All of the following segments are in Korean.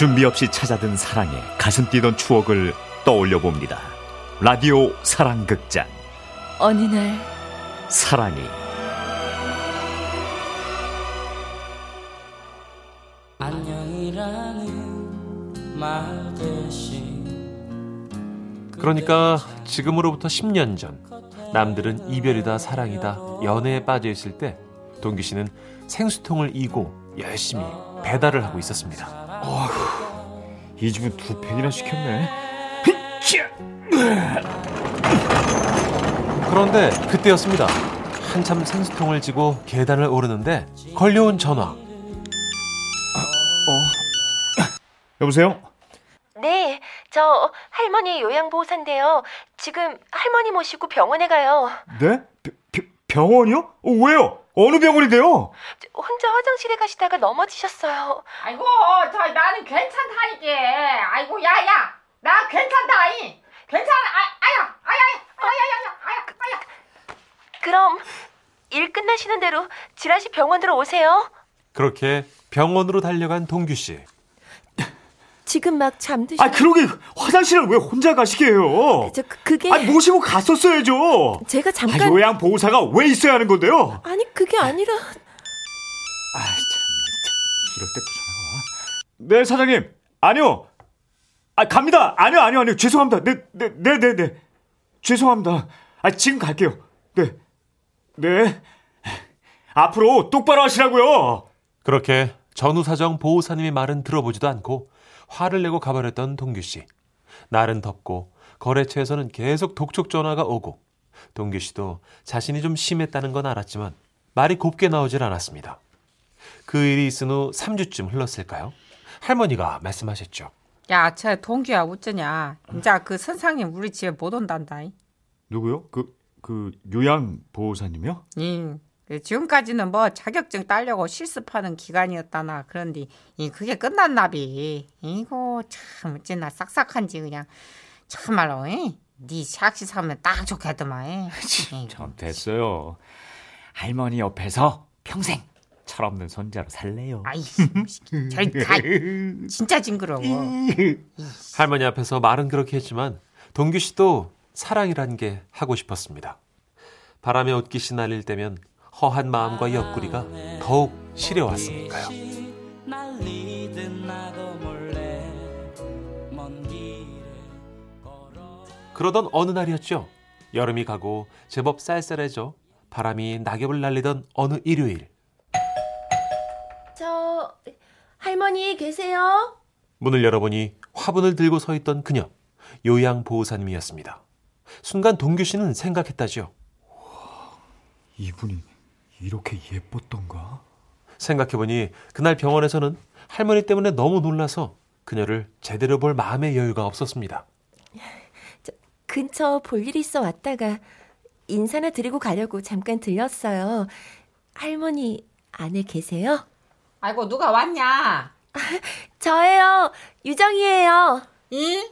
준비 없이 찾아든 사랑에 가슴 뛰던 추억을 떠올려 봅니다. 라디오 사랑극장 어느 날 사랑이 안녕이라는 말 대신 그러니까 지금으로부터 10년 전 남들은 이별이다 사랑이다 연애에 빠져 있을 때 동규 씨는 생수통을 이고 열심히 배달을 하고 있었습니다. 이 집은 두 팩이나 시켰네. 그런데 그때였습니다. 한참 생수통을 지고 계단을 오르는데 걸려온 전화. 여보세요? 네, 저 할머니 요양보호사인데요. 지금 할머니 모시고 병원에 가요. 네? 벼- 벼- 병원이요? 어, 왜요? 어느 병원인데요? 혼자 화장실에 가시다가 넘어지셨어요. 아이고, 저 나는 괜찮다니까. 아이고, 야 야, 나 괜찮다이. 괜찮아. 아, 아야, 아야, 아야, 아야, 아야, 아야. 그럼 일 끝나시는 대로 지라시 병원으로 오세요. 그렇게 병원으로 달려간 동규 씨. 지금 막 잠드시. 아, 그러게 화장실을 왜 혼자 가시게 해요? 저 그- 그게 아, 모시고 갔었어야죠. 제가 아, 잠깐 요양 보호사가 왜 있어야 하는 건데요? 아니 그게 아니라 아, 참, 이럴 때 또 전화가 와. 네, 사장님. 아니요. 아, 갑니다. 아니요, 아니요, 아니요. 죄송합니다. 네, 네, 네, 네, 네. 죄송합니다. 아, 지금 갈게요. 네. 네. 앞으로 똑바로 하시라고요. 그렇게 전후사정 보호사님의 말은 들어보지도 않고 화를 내고 가버렸던 동규 씨. 날은 덥고 거래처에서는 계속 독촉 전화가 오고 동규 씨도 자신이 좀 심했다는 건 알았지만 말이 곱게 나오질 않았습니다. 그 일이 있은 후 3주쯤 흘렀을까요? 할머니가 말씀하셨죠. 야, 저 동규야 어쩌냐. 이제 그 선상님 우리 집에 못 온단다. 누구요? 그, 그, 요양 보호사님이요? 이, 그 지금까지는 뭐 자격증 따려고 실습하는 기간이었다나 그런데 이 그게 끝났나비. 이거 참 어찌나 싹싹한지 그냥 참말로. 이? 네 샥시 사면 딱 좋겠더만. 이. 전 됐어요. 할머니 옆에서 평생 철없는 손자로 살래요. 아이, 잘 다, 진짜 징그러워. 할머니 앞에서 말은 그렇게 했지만 동규 씨도 사랑이란 게 하고 싶었습니다. 바람에 옷깃이 날릴 때면 허한 마음과 옆구리가 더욱 시려왔으니까요. 그러던 어느 날이었죠. 여름이 가고 제법 쌀쌀해져 바람이 낙엽을 날리던 어느 일요일 저 할머니 계세요? 문을 열어보니 화분을 들고 서 있던 그녀 요양보호사님이었습니다. 순간 동규 씨는 생각했다죠. 이분이 이렇게 예뻤던가? 생각해보니 그날 병원에서는 할머니 때문에 너무 놀라서 그녀를 제대로 볼 마음의 여유가 없었습니다. 근처 볼일 있어 왔다가 인사나 드리고 가려고 잠깐 들렸어요. 할머니 안에 계세요? 아이고, 누가 왔냐? 저예요. 유정이에요. 이?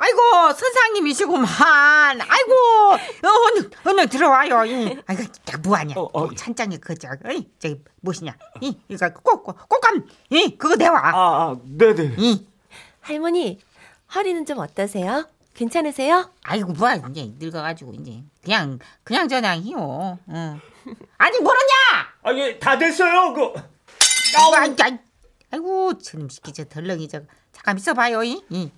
아이고 선상님이시구만. 아이고 어, 얼른 얼른 들어와요. 이. 아이고 야, 뭐하냐? 어, 어. 찬장에 그저 어이 저기 무엇이냐? 이 이거 꼭꼭 꼭감 이 그거 내와. 아, 아, 네네. 이 할머니 허리는 좀 어떠세요? 괜찮으세요? 아이고 뭐야 이제 늙어가지고 이제 그냥 그냥 저냥 히요. 응. 아직 모르냐? 아, 예, 다 됐어요. 그. 아이고 아이, 아이, 아이고 저놈 새끼 저 덜렁이 저 잠깐 있어봐요. 이. 이.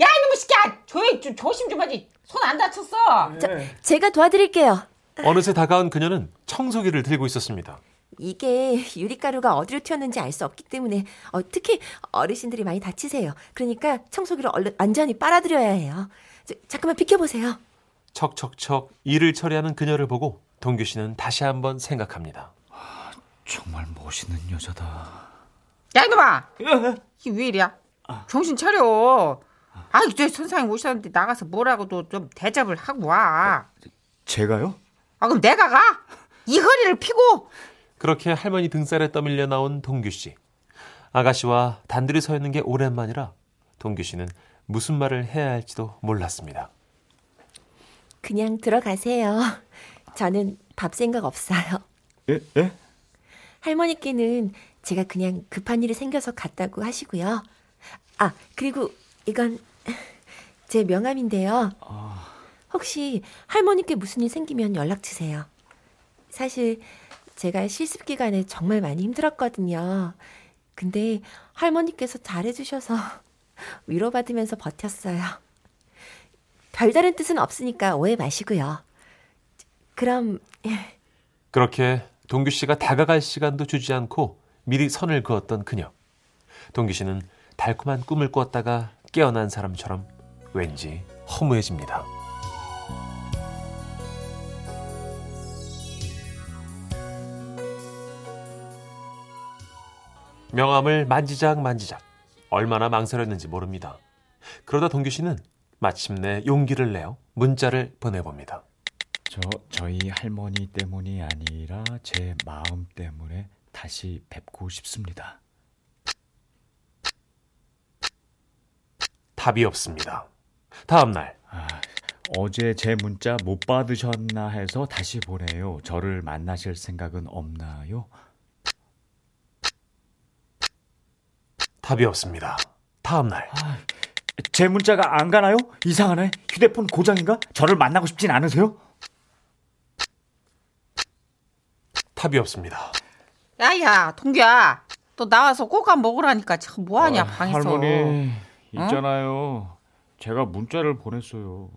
야 이놈의 새끼야 조용 좀 조심 좀 하지. 손 안 다쳤어. 저, 제가 도와드릴게요. 어느새 다가온 그녀는 청소기를 들고 있었습니다. 이게 유리가루가 어디로 튀었는지 알 수 없기 때문에 어, 특히 어르신들이 많이 다치세요. 그러니까 청소기로 얼른 안전히 빨아들여야 해요. 저, 잠깐만 비켜보세요. 척척척 일을 처리하는 그녀를 보고 동규 씨는 다시 한번 생각합니다. 정말 멋있는 여자다. 야 이놈아 이게 왜 이래야? 정신 차려. 아이 저 선생님 오셨는데 나가서 뭐라고도 좀 대접을 하고 와. 제가요? 아 그럼 내가 가? 이 허리를 피고 그렇게 할머니 등살에 떠밀려 나온 동규 씨. 아가씨와 단둘이 서 있는 게 오랜만이라 동규 씨는 무슨 말을 해야 할지도 몰랐습니다. 그냥 들어가세요. 저는 밥 생각 없어요. 예? 예? 할머니께는 제가 그냥 급한 일이 생겨서 갔다고 하시고요. 아, 그리고 이건 제 명함인데요. 아, 혹시 할머니께 무슨 일 생기면 연락 주세요. 사실 제가 실습 기간에 정말 많이 힘들었거든요. 근데 할머니께서 잘해주셔서 위로받으면서 버텼어요. 별다른 뜻은 없으니까 오해 마시고요. 그럼 그렇게 동규 씨가 다가갈 시간도 주지 않고 미리 선을 그었던 그녀. 동규 씨는 달콤한 꿈을 꿨다가 깨어난 사람처럼 왠지 허무해집니다. 명함을 만지작 만지작 얼마나 망설였는지 모릅니다. 그러다 동규 씨는 마침내 용기를 내어 문자를 보내봅니다. 저 저희 할머니 때문이 아니라 제 마음 때문에 다시 뵙고 싶습니다. 답이 없습니다. 다음 날 아, 어제 제 문자 못 받으셨나 해서 다시 보내요. 저를 만나실 생각은 없나요? 답이 없습니다. 다음 날제 문자가 안 가나요? 이상하네. 휴대폰 고장인가? 저를 만나고 싶진 않으세요? 답이 없습니다. 야야 동규야 또 나와서 꼬가 먹으라니까 참 뭐하냐 아, 방에서 할머니 있잖아요. 제가 문자를 보냈어요.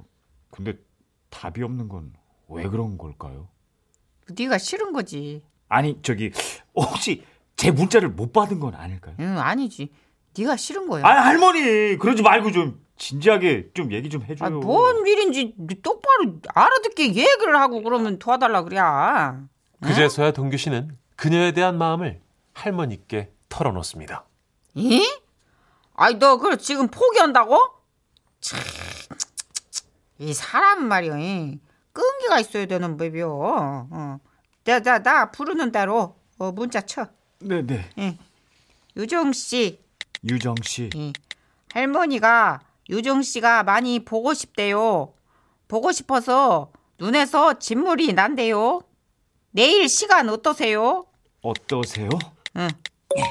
근데 답이 없는 건 왜 그런 걸까요? 네가 싫은 거지 아니 저기 혹시 제 문자를 못 받은 건 아닐까요? 응 아니지 네가 싫은 거야 아 할머니 그러지 말고 좀 진지하게 좀 얘기 좀 해줘요. 아, 뭔 일인지 똑바로 알아듣게 얘기를 하고 그러면 도와달라 그래 그제서야 동규 씨는 그녀에 대한 마음을 할머니께 털어놓습니다. 이? 아이 너 그걸 지금 포기한다고? 참, 이 사람 말이야 이. 끈기가 있어야 되는 법이요 어. 나, 나, 나 부르는 대로 어, 문자 쳐 네네 유정 씨 유정 씨. 이. 할머니가 유정 씨가 많이 보고 싶대요 보고 싶어서 눈에서 진물이 난대요 내일 시간 어떠세요? 어떠세요? 응,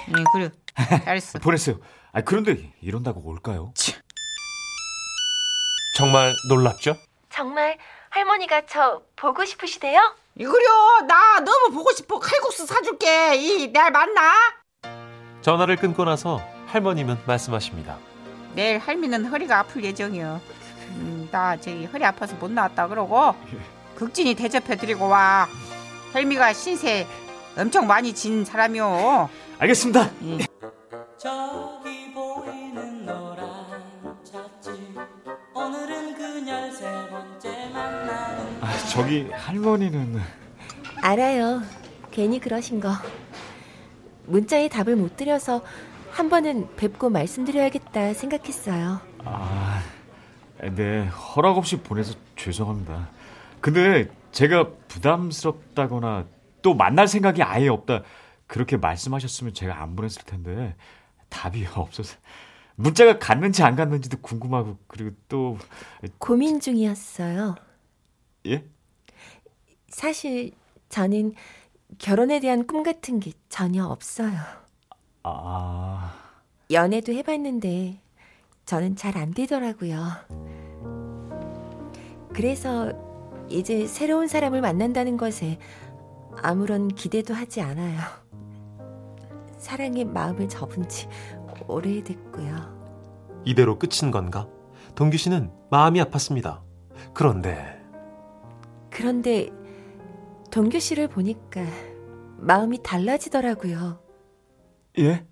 응 그래 잘했어 보냈어요. 아 그런데 이런다고 올까요? 정말 놀랍죠? 정말 할머니가 저 보고 싶으시대요? 이거려 나 너무 보고 싶어 칼국수 사줄게 이 내일 만나 전화를 끊고 나서 할머님은 말씀하십니다. 내일 할미는 허리가 아플 예정이요 음, 나 저기 허리 아파서 못 나왔다 그러고 극진히 대접해드리고 와 할미가 신세 엄청 많이 진 사람이요 알겠습니다. 저 저기 할머니는 알아요. 괜히 그러신 거. 문자에 답을 못 드려서 한 번은 뵙고 말씀드려야겠다 생각했어요. 아, 네 허락 없이 보내서 죄송합니다. 근데 제가 부담스럽다거나 또 만날 생각이 아예 없다 그렇게 말씀하셨으면 제가 안 보냈을 텐데 답이 없어서 문자가 갔는지 안 갔는지도 궁금하고 그리고 또 고민 중이었어요. 예? 사실 저는 결혼에 대한 꿈 같은 게 전혀 없어요. 아, 연애도 해봤는데 저는 잘 안 되더라고요. 그래서 이제 새로운 사람을 만난다는 것에 아무런 기대도 하지 않아요. 사랑의 마음을 접은 지 오래됐고요. 이대로 끝인 건가? 동규 씨는 마음이 아팠습니다. 그런데 그런데 동규 씨를 보니까 마음이 달라지더라고요. 예?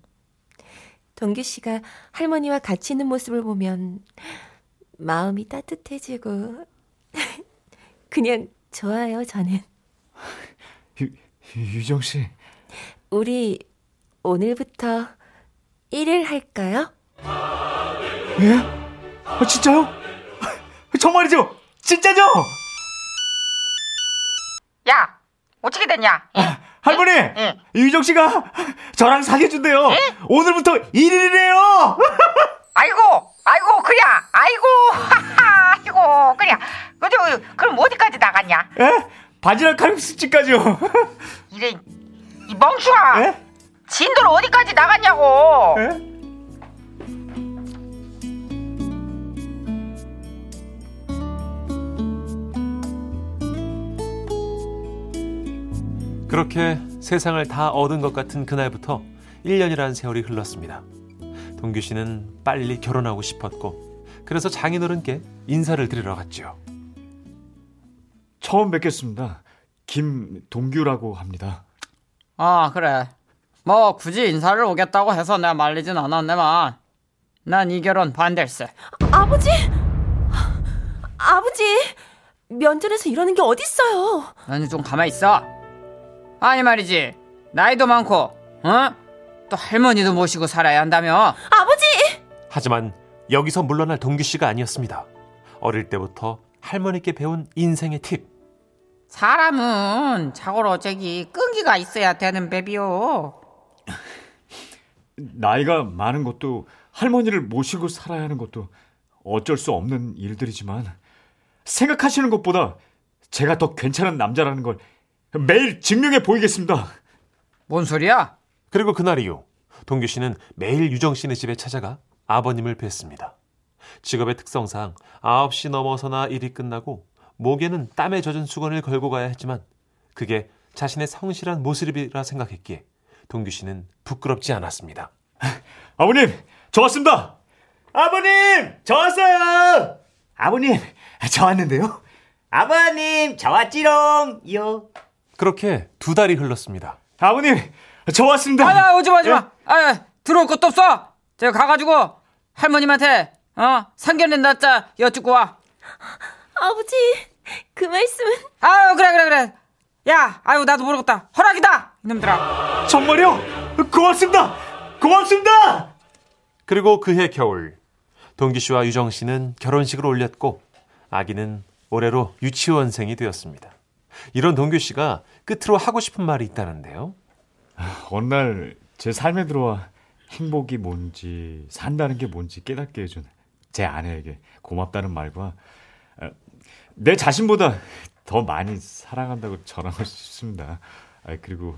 동규 씨가 할머니와 같이 있는 모습을 보면 마음이 따뜻해지고 그냥 좋아요, 저는. 유, 유정 씨. 우리 오늘부터 일을 할까요? 예? 아, 진짜요? 정말이죠? 진짜죠? 야 어떻게 됐냐 할머니! 예. 유정 씨가 저랑 사귀어준대요. 오늘부터 1일이래요. 아이고 아이고 그래 아이고 하하 아이고 그래 그저 그럼 어디까지 나갔냐 예? 바지락 칼국수집까지요. 이래 이 멍충아 예? 진도를 어디까지 나갔냐고 예? 그렇게 세상을 다 얻은 것 같은 그날부터 1년이라는 세월이 흘렀습니다. 동규 씨는 빨리 결혼하고 싶었고 그래서 장인어른께 인사를 드리러 갔죠. 처음 뵙겠습니다. 김동규라고 합니다. 아 그래 뭐 굳이 인사를 오겠다고 해서 내가 말리진 않았네만 난 이 결혼 반댈세 아버지! 아버지! 면전에서 이러는 게 어딨어요? 너는 좀 가만히 있어 아니 말이지 나이도 많고 어? 또 할머니도 모시고 살아야 한다며 아버지! 하지만 여기서 물러날 동규 씨가 아니었습니다. 어릴 때부터 할머니께 배운 인생의 팁. 사람은 자고로 저기 끈기가 있어야 되는 베비요 나이가 많은 것도 할머니를 모시고 살아야 하는 것도 어쩔 수 없는 일들이지만 생각하시는 것보다 제가 더 괜찮은 남자라는 걸 매일 증명해 보이겠습니다. 뭔 소리야? 그리고 그날 이후 동규 씨는 매일 유정 씨네 집에 찾아가 아버님을 뵀습니다. 직업의 특성상 9시 넘어서나 일이 끝나고 목에는 땀에 젖은 수건을 걸고 가야 했지만 그게 자신의 성실한 모습이라 생각했기에 동규 씨는 부끄럽지 않았습니다. 아버님, 저 왔습니다. 아버님, 저 왔어요. 아버님, 저 왔는데요. 아버님, 저 왔지롱요. 그렇게 두 달이 흘렀습니다. 아버님, 저 왔습니다. 아야 오지 마 오지 예? 마. 아 들어올 것도 없어. 제가 가가지고 할머님한테 어 상견례 날짜 여쭙고 와. 아버지, 그 말씀은. 아유 그래 그래 그래. 야 아유 나도 모르겠다. 허락이다 이놈들아. 정말요? 고맙습니다. 고맙습니다. 그리고 그해 겨울 동기 씨와 유정 씨는 결혼식을 올렸고 아기는 올해로 유치원생이 되었습니다. 이런 동규 씨가 끝으로 하고 싶은 말이 있다는데요. 어느 날 제 삶에 들어와 행복이 뭔지 산다는 게 뭔지 깨닫게 해준 제 아내에게 고맙다는 말과 어, 내 자신보다 더 많이 사랑한다고 전하고 싶습니다. 아, 그리고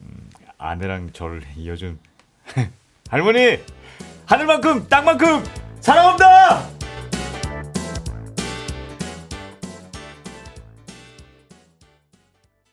음, 아내랑 저를 이어준 할머니 하늘만큼 땅만큼 사랑합니다.